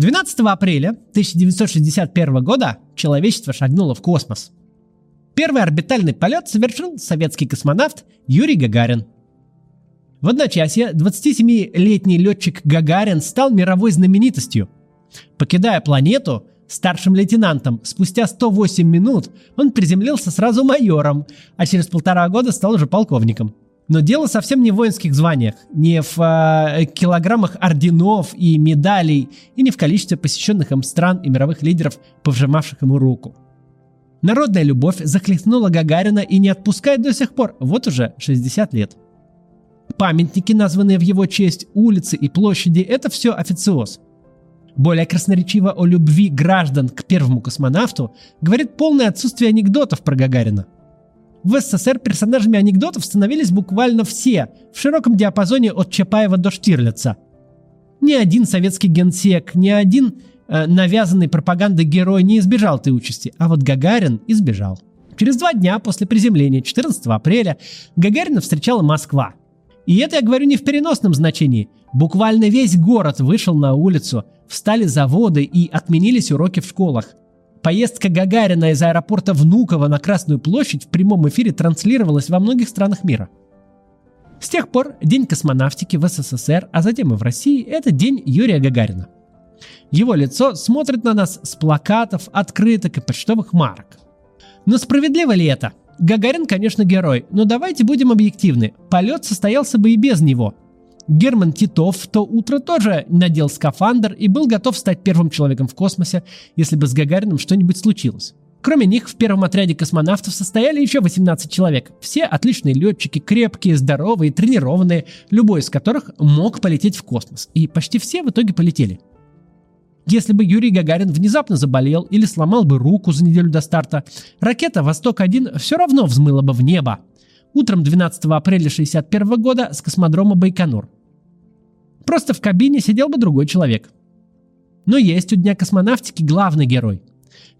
12 апреля 1961 года человечество шагнуло в космос. Первый орбитальный полет совершил советский космонавт Юрий Гагарин. В одночасье 27-летний летчик Гагарин стал мировой знаменитостью. Покидая планету, старшим лейтенантом, спустя 108 минут он приземлился сразу майором, а через полтора года стал уже полковником. Но дело совсем не в воинских званиях, не в э, килограммах орденов и медалей, и не в количестве посещенных им стран и мировых лидеров, повжимавших ему руку. Народная любовь захлестнула Гагарина и не отпускает до сих пор, вот уже 60 лет. Памятники, названные в его честь, улицы и площади – это все официоз. Более красноречиво о любви граждан к первому космонавту говорит полное отсутствие анекдотов про Гагарина. В СССР персонажами анекдотов становились буквально все, в широком диапазоне от Чапаева до Штирлица. Ни один советский генсек, ни один э, навязанный пропагандой герой не избежал этой участи, а вот Гагарин избежал. Через два дня после приземления, 14 апреля, Гагарина встречала Москва. И это я говорю не в переносном значении. Буквально весь город вышел на улицу, встали заводы и отменились уроки в школах. Поездка Гагарина из аэропорта Внуково на Красную площадь в прямом эфире транслировалась во многих странах мира. С тех пор День космонавтики в СССР, а затем и в России – это День Юрия Гагарина. Его лицо смотрит на нас с плакатов, открыток и почтовых марок. Но справедливо ли это? Гагарин, конечно, герой, но давайте будем объективны. Полет состоялся бы и без него. Герман Титов в то утро тоже надел скафандр и был готов стать первым человеком в космосе, если бы с Гагарином что-нибудь случилось. Кроме них, в первом отряде космонавтов состояли еще 18 человек. Все отличные летчики, крепкие, здоровые, тренированные, любой из которых мог полететь в космос. И почти все в итоге полетели. Если бы Юрий Гагарин внезапно заболел или сломал бы руку за неделю до старта, ракета «Восток-1» все равно взмыла бы в небо. Утром 12 апреля 1961 года с космодрома Байконур. Просто в кабине сидел бы другой человек. Но есть у Дня космонавтики главный герой.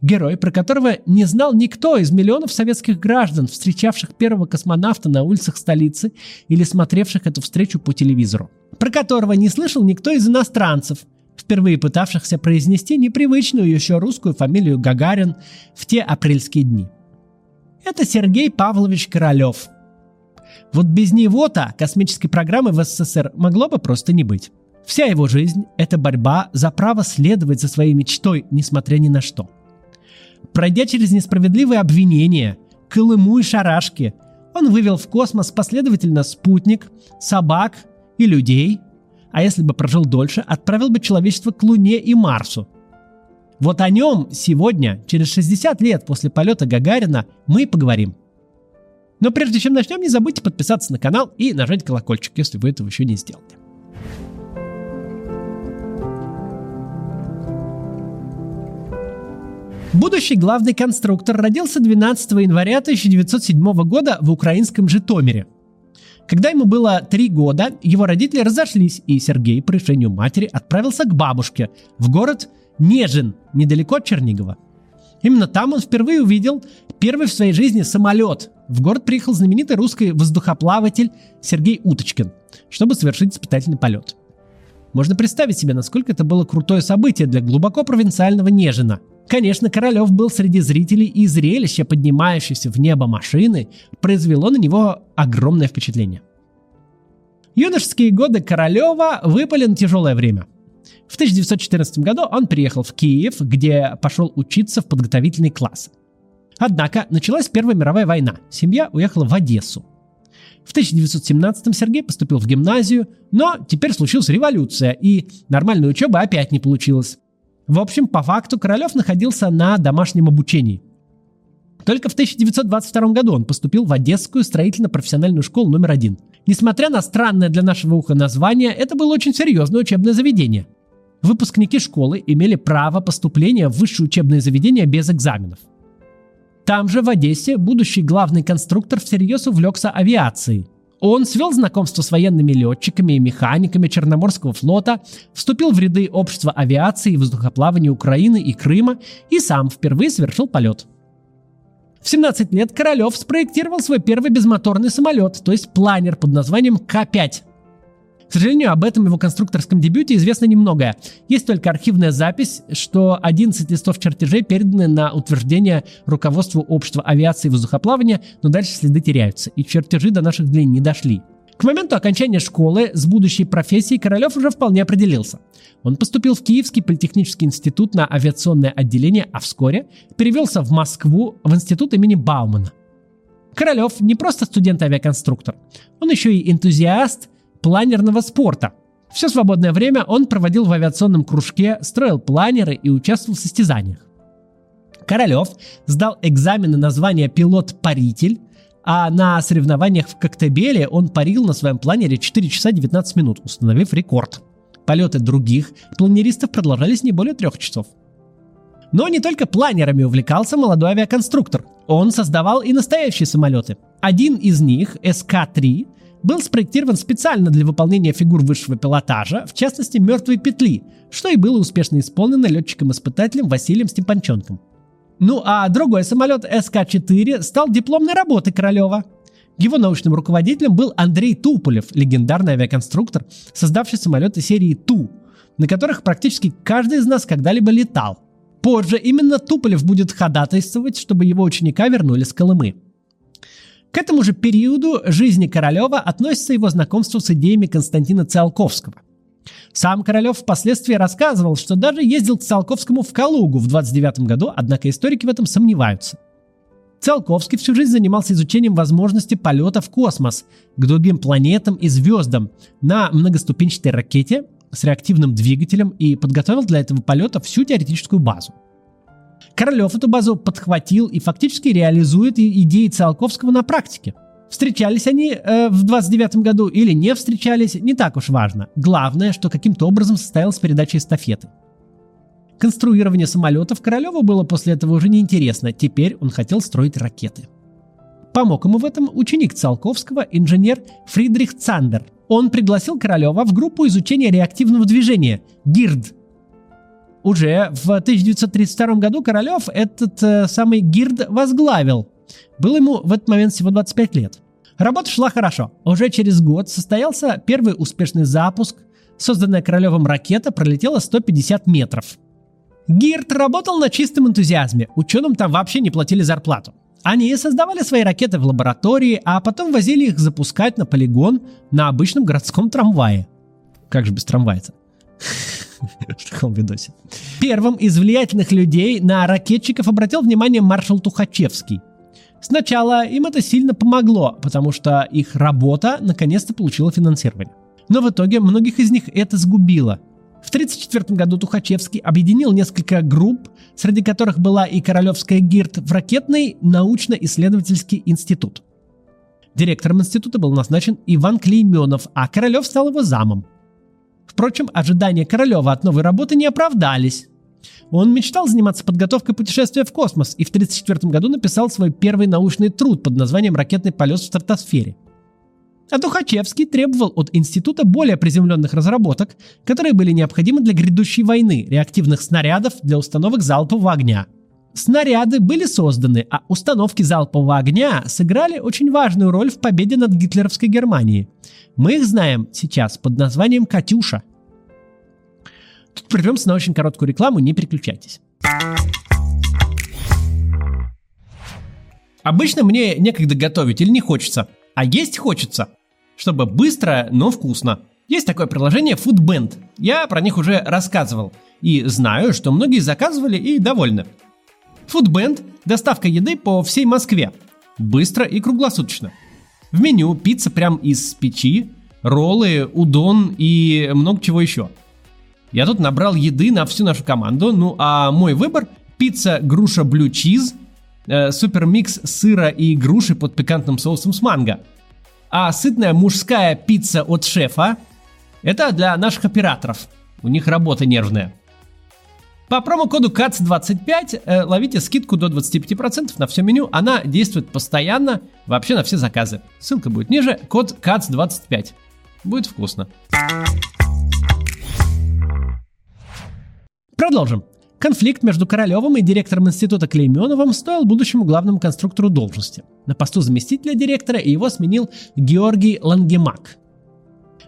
Герой, про которого не знал никто из миллионов советских граждан, встречавших первого космонавта на улицах столицы или смотревших эту встречу по телевизору. Про которого не слышал никто из иностранцев – впервые пытавшихся произнести непривычную еще русскую фамилию Гагарин в те апрельские дни. Это Сергей Павлович Королев. Вот без него-то космической программы в СССР могло бы просто не быть. Вся его жизнь – это борьба за право следовать за своей мечтой, несмотря ни на что. Пройдя через несправедливые обвинения, Колыму и шарашки, он вывел в космос последовательно спутник, собак и людей – а если бы прожил дольше, отправил бы человечество к Луне и Марсу. Вот о нем сегодня, через 60 лет после полета Гагарина, мы и поговорим. Но прежде чем начнем, не забудьте подписаться на канал и нажать колокольчик, если вы этого еще не сделали. Будущий главный конструктор родился 12 января 1907 года в украинском Житомире – когда ему было три года, его родители разошлись, и Сергей по решению матери отправился к бабушке в город Нежин, недалеко от Чернигова. Именно там он впервые увидел первый в своей жизни самолет. В город приехал знаменитый русский воздухоплаватель Сергей Уточкин, чтобы совершить испытательный полет. Можно представить себе, насколько это было крутое событие для глубоко провинциального Нежина – Конечно, Королев был среди зрителей, и зрелище, поднимающееся в небо машины, произвело на него огромное впечатление. Юношеские годы Королева выпали на тяжелое время. В 1914 году он приехал в Киев, где пошел учиться в подготовительный класс. Однако началась Первая мировая война. Семья уехала в Одессу. В 1917 Сергей поступил в гимназию, но теперь случилась революция, и нормальной учебы опять не получилось. В общем, по факту Королев находился на домашнем обучении. Только в 1922 году он поступил в Одесскую строительно-профессиональную школу номер один. Несмотря на странное для нашего уха название, это было очень серьезное учебное заведение. Выпускники школы имели право поступления в высшее учебное заведение без экзаменов. Там же, в Одессе, будущий главный конструктор всерьез увлекся авиацией – он свел знакомство с военными летчиками и механиками Черноморского флота, вступил в ряды общества авиации и воздухоплавания Украины и Крыма и сам впервые совершил полет. В 17 лет Королев спроектировал свой первый безмоторный самолет, то есть планер под названием К-5. К сожалению, об этом его конструкторском дебюте известно немногое. Есть только архивная запись, что 11 листов чертежей переданы на утверждение руководству общества авиации и воздухоплавания, но дальше следы теряются, и чертежи до наших дней не дошли. К моменту окончания школы с будущей профессией Королев уже вполне определился. Он поступил в Киевский политехнический институт на авиационное отделение, а вскоре перевелся в Москву в институт имени Баумана. Королев не просто студент-авиаконструктор, он еще и энтузиаст планерного спорта. Все свободное время он проводил в авиационном кружке, строил планеры и участвовал в состязаниях. Королев сдал экзамены на звание пилот-паритель, а на соревнованиях в Коктебеле он парил на своем планере 4 часа 19 минут, установив рекорд. Полеты других планеристов продолжались не более трех часов. Но не только планерами увлекался молодой авиаконструктор. Он создавал и настоящие самолеты. Один из них, СК-3, был спроектирован специально для выполнения фигур высшего пилотажа, в частности мертвой петли, что и было успешно исполнено летчиком-испытателем Василием Степанченком. Ну а другой самолет СК-4 стал дипломной работой Королева. Его научным руководителем был Андрей Туполев, легендарный авиаконструктор, создавший самолеты серии Ту, на которых практически каждый из нас когда-либо летал. Позже именно Туполев будет ходатайствовать, чтобы его ученика вернули с Колымы. К этому же периоду жизни Королева относится его знакомство с идеями Константина Циолковского. Сам Королев впоследствии рассказывал, что даже ездил к Циолковскому в Калугу в 29 году, однако историки в этом сомневаются. Циолковский всю жизнь занимался изучением возможности полета в космос к другим планетам и звездам на многоступенчатой ракете с реактивным двигателем и подготовил для этого полета всю теоретическую базу. Королев эту базу подхватил и фактически реализует идеи Циолковского на практике. Встречались они э, в 29 году или не встречались, не так уж важно. Главное, что каким-то образом состоялась передача эстафеты. Конструирование самолетов Королеву было после этого уже неинтересно, теперь он хотел строить ракеты. Помог ему в этом ученик Циолковского, инженер Фридрих Цандер. Он пригласил Королева в группу изучения реактивного движения – ГИРД – уже в 1932 году Королев этот э, самый ГИРД возглавил. Было ему в этот момент всего 25 лет. Работа шла хорошо. Уже через год состоялся первый успешный запуск. Созданная Королевым ракета пролетела 150 метров. ГИРД работал на чистом энтузиазме. Ученым там вообще не платили зарплату. Они создавали свои ракеты в лаборатории, а потом возили их запускать на полигон на обычном городском трамвае. Как же без трамвая-то? В таком видосе. Первым из влиятельных людей на ракетчиков обратил внимание маршал Тухачевский. Сначала им это сильно помогло, потому что их работа наконец-то получила финансирование. Но в итоге многих из них это сгубило. В 1934 году Тухачевский объединил несколько групп, среди которых была и Королевская ГИРД, в ракетный научно-исследовательский институт. Директором института был назначен Иван Клейменов, а Королев стал его замом. Впрочем, ожидания Королева от новой работы не оправдались. Он мечтал заниматься подготовкой путешествия в космос и в 1934 году написал свой первый научный труд под названием «Ракетный полет в стратосфере». А Тухачевский требовал от института более приземленных разработок, которые были необходимы для грядущей войны, реактивных снарядов для установок залпового огня. Снаряды были созданы, а установки залпового огня сыграли очень важную роль в победе над гитлеровской Германией – мы их знаем сейчас под названием «Катюша». Прервемся на очень короткую рекламу, не переключайтесь. Обычно мне некогда готовить или не хочется, а есть хочется, чтобы быстро, но вкусно. Есть такое приложение Foodband. Я про них уже рассказывал. И знаю, что многие заказывали и довольны. Foodband – доставка еды по всей Москве. Быстро и круглосуточно. В меню пицца прям из печи, роллы, удон и много чего еще. Я тут набрал еды на всю нашу команду, ну а мой выбор пицца груша блю чиз, э, супер микс сыра и груши под пикантным соусом с манго. А сытная мужская пицца от шефа – это для наших операторов. У них работа нервная. По промокоду CATS25 э, ловите скидку до 25% на все меню. Она действует постоянно, вообще на все заказы. Ссылка будет ниже, код CATS25. Будет вкусно. Продолжим. Конфликт между Королевым и директором института Клейменовым стоил будущему главному конструктору должности. На посту заместителя директора его сменил Георгий Лангемак.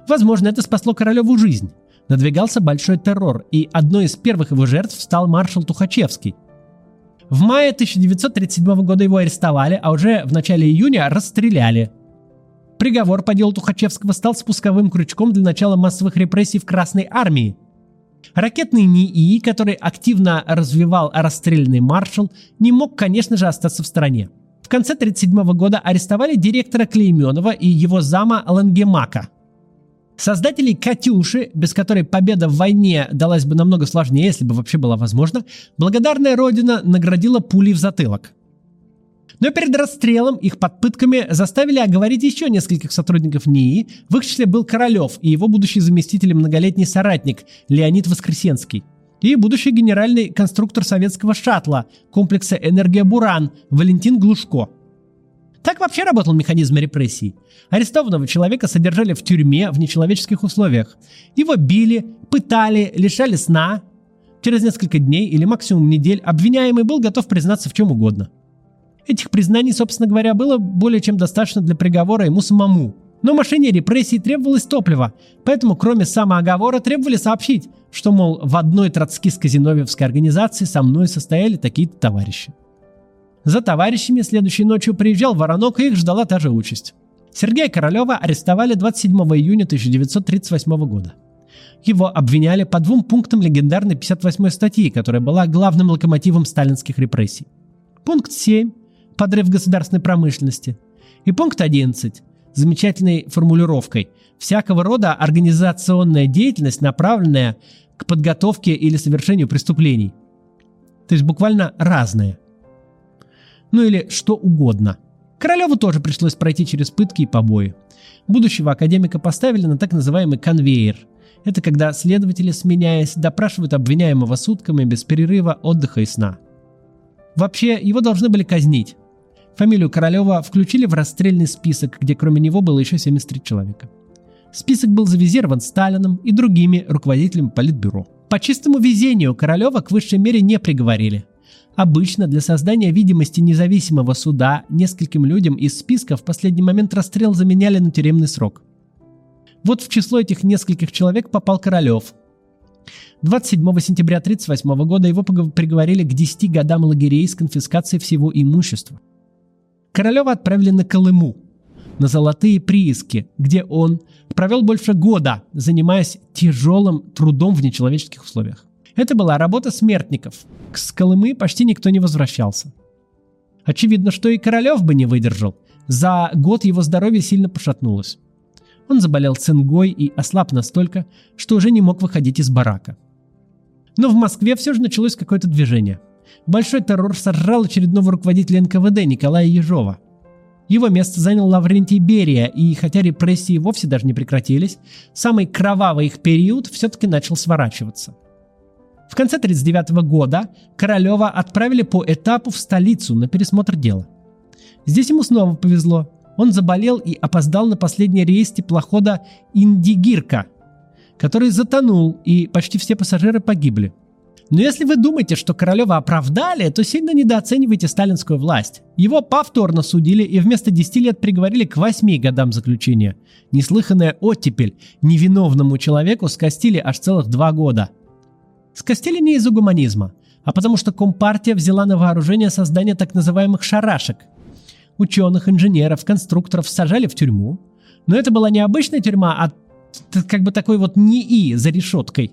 Возможно, это спасло Королеву жизнь. Надвигался большой террор, и одной из первых его жертв стал маршал Тухачевский. В мае 1937 года его арестовали, а уже в начале июня расстреляли. Приговор по делу Тухачевского стал спусковым крючком для начала массовых репрессий в Красной армии. Ракетный НИИ, который активно развивал расстрелянный маршал, не мог, конечно же, остаться в стороне. В конце 1937 года арестовали директора Клейменова и его зама Лангемака. Создателей «Катюши», без которой победа в войне далась бы намного сложнее, если бы вообще была возможна, благодарная родина наградила пулей в затылок. Но перед расстрелом их под пытками заставили оговорить еще нескольких сотрудников НИИ. В их числе был Королев и его будущий заместитель и многолетний соратник Леонид Воскресенский. И будущий генеральный конструктор советского шаттла комплекса «Энергия Буран» Валентин Глушко – так вообще работал механизм репрессий. Арестованного человека содержали в тюрьме в нечеловеческих условиях. Его били, пытали, лишали сна. Через несколько дней или максимум недель обвиняемый был готов признаться в чем угодно. Этих признаний, собственно говоря, было более чем достаточно для приговора ему самому. Но машине репрессий требовалось топливо, поэтому кроме самооговора требовали сообщить, что, мол, в одной троцкистско-зиновьевской организации со мной состояли такие-то товарищи. За товарищами следующей ночью приезжал Воронок, и их ждала та же участь. Сергея Королева арестовали 27 июня 1938 года. Его обвиняли по двум пунктам легендарной 58 статьи, которая была главным локомотивом сталинских репрессий. Пункт 7 – подрыв государственной промышленности. И пункт 11 – замечательной формулировкой – всякого рода организационная деятельность, направленная к подготовке или совершению преступлений. То есть буквально разное ну или что угодно. Королеву тоже пришлось пройти через пытки и побои. Будущего академика поставили на так называемый конвейер. Это когда следователи, сменяясь, допрашивают обвиняемого сутками без перерыва, отдыха и сна. Вообще, его должны были казнить. Фамилию Королева включили в расстрельный список, где кроме него было еще 73 человека. Список был завизирован Сталином и другими руководителями Политбюро. По чистому везению Королева к высшей мере не приговорили. Обычно для создания видимости независимого суда нескольким людям из списка в последний момент расстрел заменяли на тюремный срок. Вот в число этих нескольких человек попал Королев. 27 сентября 1938 года его приговорили к 10 годам лагерей с конфискацией всего имущества. Королева отправили на Колыму, на золотые прииски, где он провел больше года, занимаясь тяжелым трудом в нечеловеческих условиях. Это была работа смертников. С Колымы почти никто не возвращался. Очевидно, что и Королев бы не выдержал. За год его здоровье сильно пошатнулось. Он заболел цингой и ослаб настолько, что уже не мог выходить из барака. Но в Москве все же началось какое-то движение. Большой террор сожрал очередного руководителя НКВД Николая Ежова. Его место занял Лаврентий Берия, и хотя репрессии вовсе даже не прекратились, самый кровавый их период все-таки начал сворачиваться. В конце 1939 года Королева отправили по этапу в столицу на пересмотр дела. Здесь ему снова повезло. Он заболел и опоздал на последний рейс теплохода «Индигирка», который затонул, и почти все пассажиры погибли. Но если вы думаете, что Королева оправдали, то сильно недооцениваете сталинскую власть. Его повторно судили и вместо 10 лет приговорили к 8 годам заключения. Неслыханная оттепель невиновному человеку скостили аж целых 2 года – Скостили не из-за гуманизма, а потому что Компартия взяла на вооружение создание так называемых «шарашек». Ученых, инженеров, конструкторов сажали в тюрьму, но это была не обычная тюрьма, а как бы такой вот НИИ за решеткой.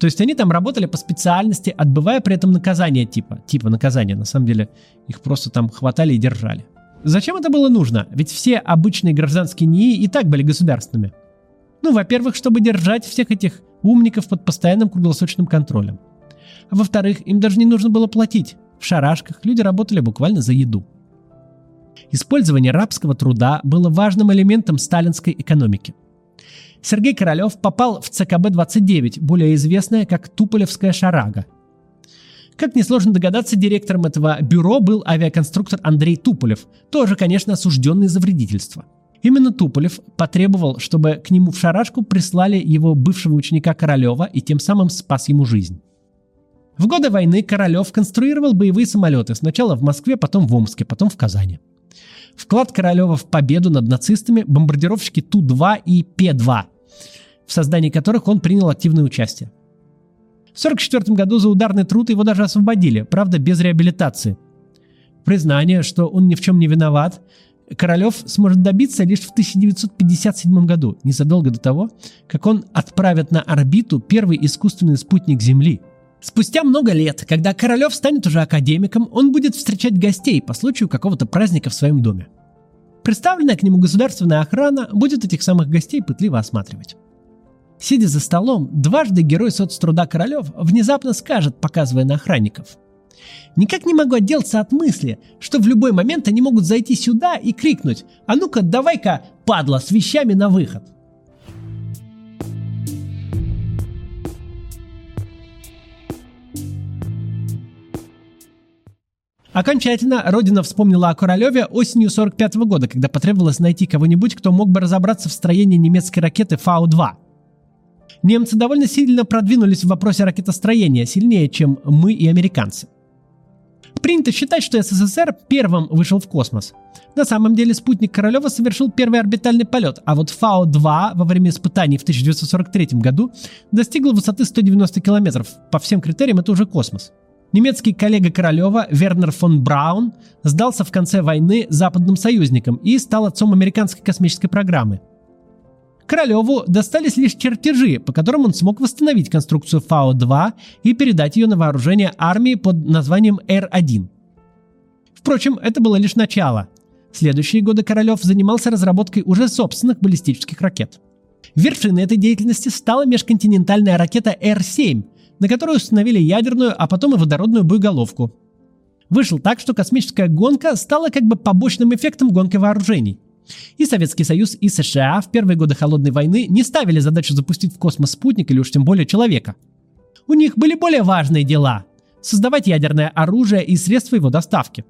То есть они там работали по специальности, отбывая при этом наказание типа. Типа наказания, на самом деле их просто там хватали и держали. Зачем это было нужно? Ведь все обычные гражданские НИИ и так были государственными. Ну, во-первых, чтобы держать всех этих умников под постоянным круглосуточным контролем. А во-вторых, им даже не нужно было платить. В шарашках люди работали буквально за еду. Использование рабского труда было важным элементом сталинской экономики. Сергей Королев попал в ЦКБ-29, более известное как Туполевская шарага. Как несложно догадаться, директором этого бюро был авиаконструктор Андрей Туполев, тоже, конечно, осужденный за вредительство – Именно Туполев потребовал, чтобы к нему в шарашку прислали его бывшего ученика Королева и тем самым спас ему жизнь. В годы войны Королев конструировал боевые самолеты сначала в Москве, потом в Омске, потом в Казани. Вклад Королева в победу над нацистами – бомбардировщики Ту-2 и П-2. в создании которых он принял активное участие. В 1944 году за ударный труд его даже освободили, правда без реабилитации. Признание, что он ни в чем не виноват, Королев сможет добиться лишь в 1957 году, незадолго до того, как он отправит на орбиту первый искусственный спутник Земли. Спустя много лет, когда Королев станет уже академиком, он будет встречать гостей по случаю какого-то праздника в своем доме. Представленная к нему государственная охрана будет этих самых гостей пытливо осматривать. Сидя за столом, дважды герой соцтруда Королев внезапно скажет, показывая на охранников. «Никак не могу отделаться от мысли, что в любой момент они могут зайти сюда и крикнуть «А ну-ка, давай-ка, падла, с вещами на выход!» Окончательно Родина вспомнила о Королеве осенью 45 года, когда потребовалось найти кого-нибудь, кто мог бы разобраться в строении немецкой ракеты Фау-2. Немцы довольно сильно продвинулись в вопросе ракетостроения, сильнее, чем мы и американцы. Принято считать, что СССР первым вышел в космос. На самом деле спутник Королева совершил первый орбитальный полет, а вот Фау-2 во время испытаний в 1943 году достигла высоты 190 километров. По всем критериям это уже космос. Немецкий коллега Королева Вернер фон Браун сдался в конце войны западным союзникам и стал отцом американской космической программы. Королеву достались лишь чертежи, по которым он смог восстановить конструкцию Фау-2 и передать ее на вооружение армии под названием Р-1. Впрочем, это было лишь начало. В следующие годы Королев занимался разработкой уже собственных баллистических ракет. Вершиной этой деятельности стала межконтинентальная ракета Р-7, на которой установили ядерную, а потом и водородную боеголовку. Вышло так, что космическая гонка стала как бы побочным эффектом гонки вооружений. И Советский Союз, и США в первые годы Холодной войны не ставили задачу запустить в космос спутник или уж тем более человека. У них были более важные дела – создавать ядерное оружие и средства его доставки.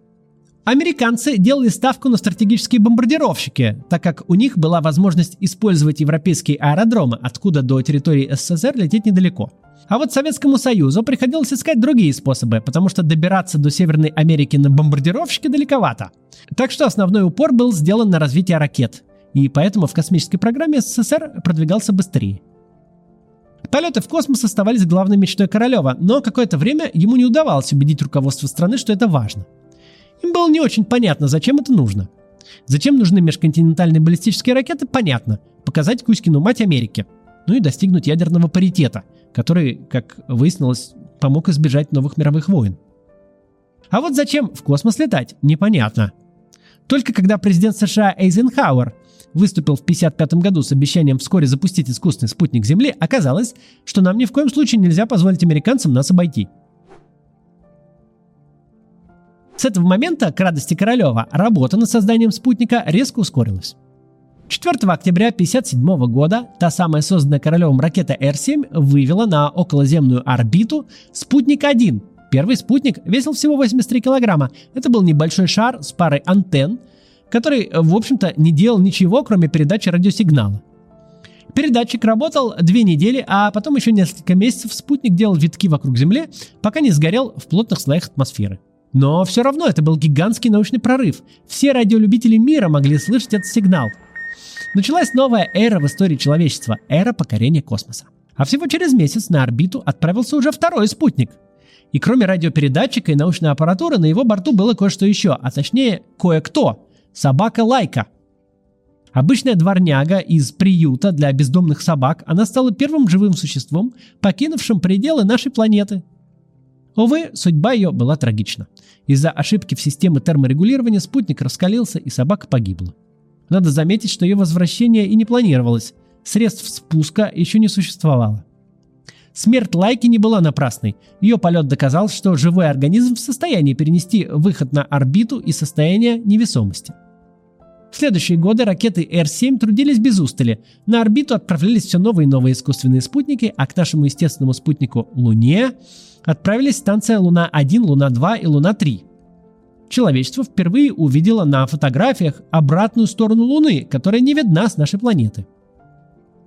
Американцы делали ставку на стратегические бомбардировщики, так как у них была возможность использовать европейские аэродромы, откуда до территории СССР лететь недалеко – а вот Советскому Союзу приходилось искать другие способы, потому что добираться до Северной Америки на бомбардировщике далековато. Так что основной упор был сделан на развитие ракет, и поэтому в космической программе СССР продвигался быстрее. Полеты в космос оставались главной мечтой Королева, но какое-то время ему не удавалось убедить руководство страны, что это важно. Им было не очень понятно, зачем это нужно. Зачем нужны межконтинентальные баллистические ракеты, понятно. Показать Кузькину мать Америки. Ну и достигнуть ядерного паритета – который, как выяснилось, помог избежать новых мировых войн. А вот зачем в космос летать, непонятно. Только когда президент США Эйзенхауэр выступил в 1955 году с обещанием вскоре запустить искусственный спутник Земли, оказалось, что нам ни в коем случае нельзя позволить американцам нас обойти. С этого момента, к радости Королева, работа над созданием спутника резко ускорилась. 4 октября 1957 года та самая созданная Королевым ракета Р-7 вывела на околоземную орбиту «Спутник-1». Первый спутник весил всего 83 килограмма. Это был небольшой шар с парой антенн, который, в общем-то, не делал ничего, кроме передачи радиосигнала. Передатчик работал две недели, а потом еще несколько месяцев спутник делал витки вокруг Земли, пока не сгорел в плотных слоях атмосферы. Но все равно это был гигантский научный прорыв. Все радиолюбители мира могли слышать этот сигнал – Началась новая эра в истории человечества – эра покорения космоса. А всего через месяц на орбиту отправился уже второй спутник. И кроме радиопередатчика и научной аппаратуры на его борту было кое-что еще, а точнее кое-кто – собака Лайка. Обычная дворняга из приюта для бездомных собак, она стала первым живым существом, покинувшим пределы нашей планеты. Увы, судьба ее была трагична. Из-за ошибки в системе терморегулирования спутник раскалился и собака погибла. Надо заметить, что ее возвращение и не планировалось. Средств спуска еще не существовало. Смерть Лайки не была напрасной. Ее полет доказал, что живой организм в состоянии перенести выход на орбиту и состояние невесомости. В следующие годы ракеты Р-7 трудились без устали. На орбиту отправлялись все новые и новые искусственные спутники, а к нашему естественному спутнику Луне отправились станция Луна-1, Луна-2 и Луна-3 человечество впервые увидело на фотографиях обратную сторону Луны, которая не видна с нашей планеты.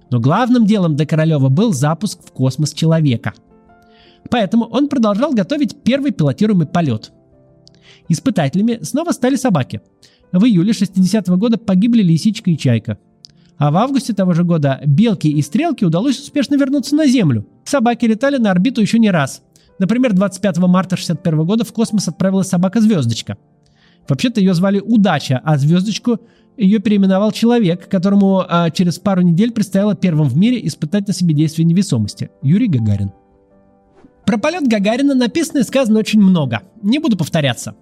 Но главным делом до Королева был запуск в космос человека. Поэтому он продолжал готовить первый пилотируемый полет. Испытателями снова стали собаки. В июле 60 -го года погибли лисичка и чайка. А в августе того же года Белке и Стрелке удалось успешно вернуться на Землю. Собаки летали на орбиту еще не раз. Например, 25 марта 1961 года в космос отправилась собака-звездочка. Вообще-то ее звали Удача, а звездочку ее переименовал человек, которому а, через пару недель предстояло первым в мире испытать на себе действие невесомости – Юрий Гагарин. Про полет Гагарина написано и сказано очень много. Не буду повторяться.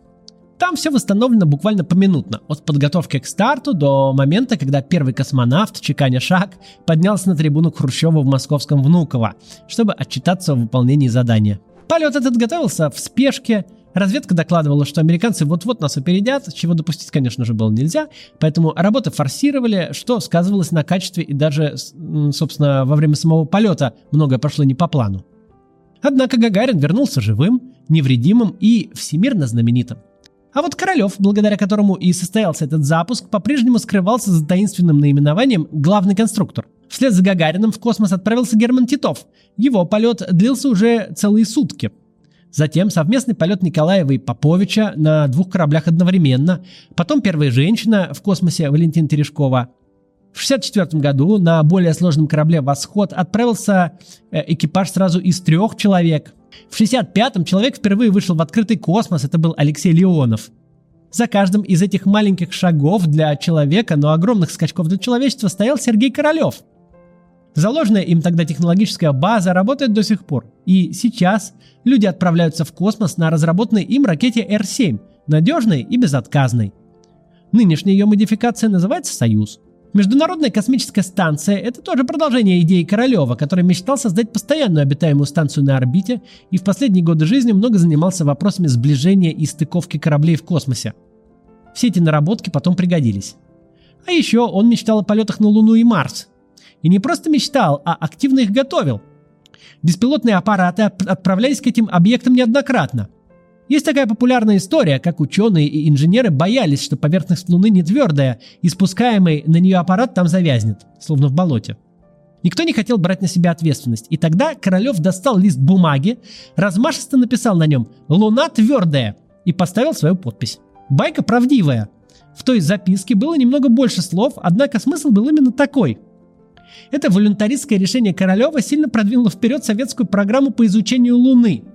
Там все восстановлено буквально поминутно, от подготовки к старту до момента, когда первый космонавт, чеканя шаг, поднялся на трибуну Хрущева в московском Внуково, чтобы отчитаться о выполнении задания. Полет этот готовился в спешке, разведка докладывала, что американцы вот-вот нас опередят, чего допустить, конечно же, было нельзя, поэтому работы форсировали, что сказывалось на качестве и даже, собственно, во время самого полета многое пошло не по плану. Однако Гагарин вернулся живым, невредимым и всемирно знаменитым. А вот Королев, благодаря которому и состоялся этот запуск, по-прежнему скрывался за таинственным наименованием «главный конструктор». Вслед за Гагарином в космос отправился Герман Титов. Его полет длился уже целые сутки. Затем совместный полет Николаева и Поповича на двух кораблях одновременно. Потом первая женщина в космосе Валентина Терешкова. В 1964 году на более сложном корабле «Восход» отправился э, экипаж сразу из трех человек – в 65-м человек впервые вышел в открытый космос, это был Алексей Леонов. За каждым из этих маленьких шагов для человека, но огромных скачков для человечества стоял Сергей Королев. Заложенная им тогда технологическая база работает до сих пор. И сейчас люди отправляются в космос на разработанной им ракете Р-7, надежной и безотказной. Нынешняя ее модификация называется «Союз». Международная космическая станция – это тоже продолжение идеи Королева, который мечтал создать постоянную обитаемую станцию на орбите и в последние годы жизни много занимался вопросами сближения и стыковки кораблей в космосе. Все эти наработки потом пригодились. А еще он мечтал о полетах на Луну и Марс. И не просто мечтал, а активно их готовил. Беспилотные аппараты отправлялись к этим объектам неоднократно – есть такая популярная история, как ученые и инженеры боялись, что поверхность Луны не твердая, и спускаемый на нее аппарат там завязнет, словно в болоте. Никто не хотел брать на себя ответственность, и тогда Королев достал лист бумаги, размашисто написал на нем «Луна твердая» и поставил свою подпись. Байка правдивая. В той записке было немного больше слов, однако смысл был именно такой. Это волюнтаристское решение Королева сильно продвинуло вперед советскую программу по изучению Луны –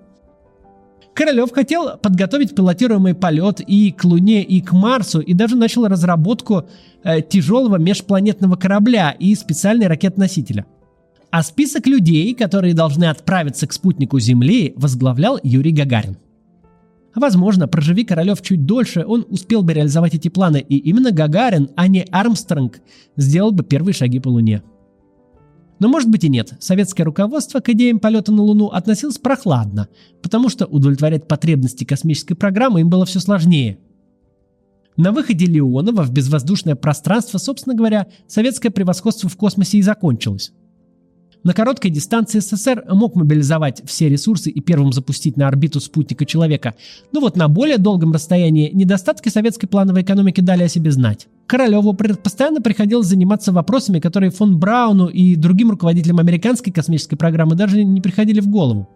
Королев хотел подготовить пилотируемый полет и к Луне, и к Марсу, и даже начал разработку э, тяжелого межпланетного корабля и специальной ракет-носителя. А список людей, которые должны отправиться к спутнику Земли, возглавлял Юрий Гагарин. Возможно, проживи Королев чуть дольше, он успел бы реализовать эти планы, и именно Гагарин, а не Армстронг, сделал бы первые шаги по Луне. Но может быть и нет. Советское руководство к идеям полета на Луну относилось прохладно, потому что удовлетворять потребности космической программы им было все сложнее. На выходе Леонова в безвоздушное пространство, собственно говоря, советское превосходство в космосе и закончилось. На короткой дистанции СССР мог мобилизовать все ресурсы и первым запустить на орбиту спутника человека, но вот на более долгом расстоянии недостатки советской плановой экономики дали о себе знать. Королеву постоянно приходилось заниматься вопросами, которые фон Брауну и другим руководителям американской космической программы даже не приходили в голову.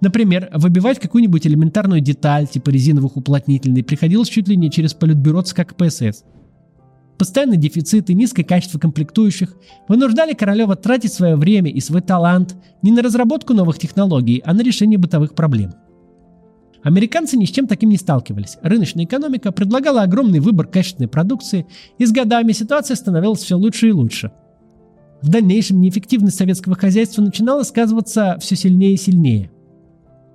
Например, выбивать какую-нибудь элементарную деталь, типа резиновых уплотнителей, приходилось чуть ли не через политбюро ЦК КПСС. Постоянный дефицит и низкое качество комплектующих вынуждали Королева тратить свое время и свой талант не на разработку новых технологий, а на решение бытовых проблем. Американцы ни с чем таким не сталкивались. Рыночная экономика предлагала огромный выбор качественной продукции, и с годами ситуация становилась все лучше и лучше. В дальнейшем неэффективность советского хозяйства начинала сказываться все сильнее и сильнее.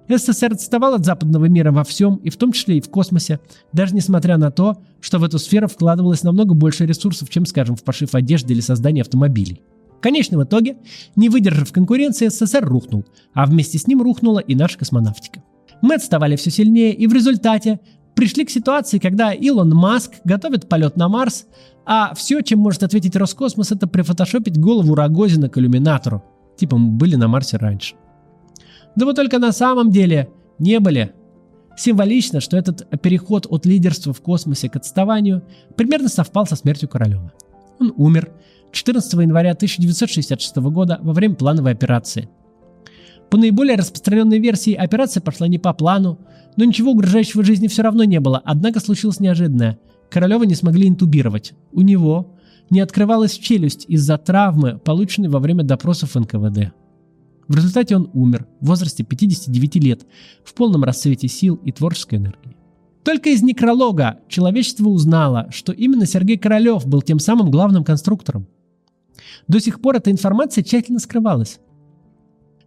СССР отставал от западного мира во всем, и в том числе и в космосе, даже несмотря на то, что в эту сферу вкладывалось намного больше ресурсов, чем, скажем, в пошив одежды или создание автомобилей. В конечном итоге, не выдержав конкуренции, СССР рухнул, а вместе с ним рухнула и наша космонавтика. Мы отставали все сильнее, и в результате пришли к ситуации, когда Илон Маск готовит полет на Марс, а все, чем может ответить Роскосмос, это прифотошопить голову Рогозина к иллюминатору. Типа мы были на Марсе раньше. Да вот только на самом деле не были. Символично, что этот переход от лидерства в космосе к отставанию примерно совпал со смертью Королева. Он умер 14 января 1966 года во время плановой операции. По наиболее распространенной версии операция пошла не по плану, но ничего угрожающего жизни все равно не было, однако случилось неожиданное. Королева не смогли интубировать. У него, не открывалась челюсть из-за травмы, полученной во время допросов НКВД. В результате он умер в возрасте 59 лет, в полном расцвете сил и творческой энергии. Только из некролога человечество узнало, что именно Сергей Королев был тем самым главным конструктором. До сих пор эта информация тщательно скрывалась.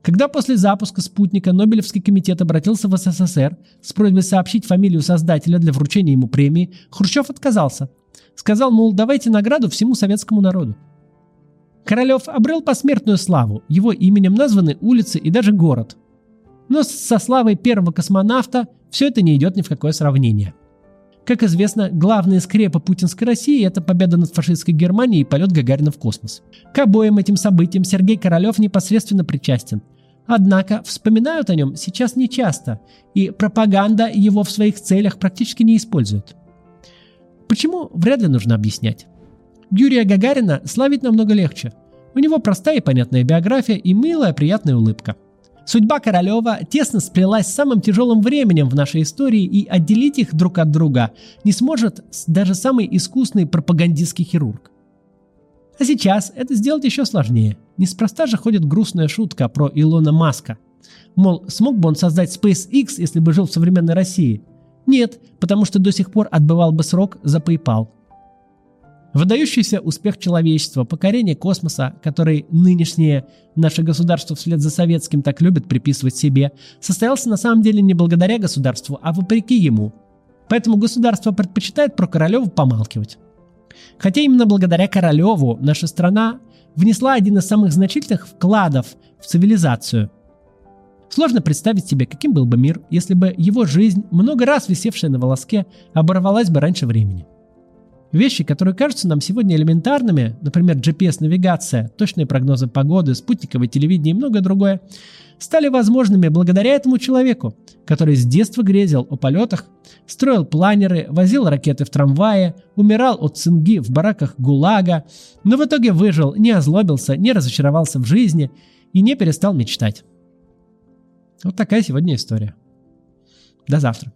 Когда после запуска спутника Нобелевский комитет обратился в СССР с просьбой сообщить фамилию создателя для вручения ему премии, Хрущев отказался. Сказал, мол, давайте награду всему советскому народу. Королев обрел посмертную славу, его именем названы улицы и даже город. Но со славой первого космонавта все это не идет ни в какое сравнение. Как известно, главные скрепы путинской России – это победа над фашистской Германией и полет Гагарина в космос. К обоим этим событиям Сергей Королев непосредственно причастен. Однако вспоминают о нем сейчас нечасто, и пропаганда его в своих целях практически не использует. Почему, вряд ли нужно объяснять. Юрия Гагарина славить намного легче. У него простая и понятная биография и милая приятная улыбка. Судьба Королева тесно сплелась с самым тяжелым временем в нашей истории, и отделить их друг от друга не сможет даже самый искусный пропагандистский хирург. А сейчас это сделать еще сложнее. Неспроста же ходит грустная шутка про Илона Маска. Мол, смог бы он создать SpaceX, если бы жил в современной России? Нет, потому что до сих пор отбывал бы срок за PayPal – Выдающийся успех человечества, покорение космоса, который нынешнее наше государство вслед за советским так любит приписывать себе, состоялся на самом деле не благодаря государству, а вопреки ему. Поэтому государство предпочитает про Королеву помалкивать. Хотя именно благодаря Королеву наша страна внесла один из самых значительных вкладов в цивилизацию. Сложно представить себе, каким был бы мир, если бы его жизнь, много раз висевшая на волоске, оборвалась бы раньше времени. Вещи, которые кажутся нам сегодня элементарными, например, GPS-навигация, точные прогнозы погоды, спутниковое телевидение и многое другое, стали возможными благодаря этому человеку, который с детства грезил о полетах, строил планеры, возил ракеты в трамвае, умирал от цинги в бараках ГУЛАГа, но в итоге выжил, не озлобился, не разочаровался в жизни и не перестал мечтать. Вот такая сегодня история. До завтра.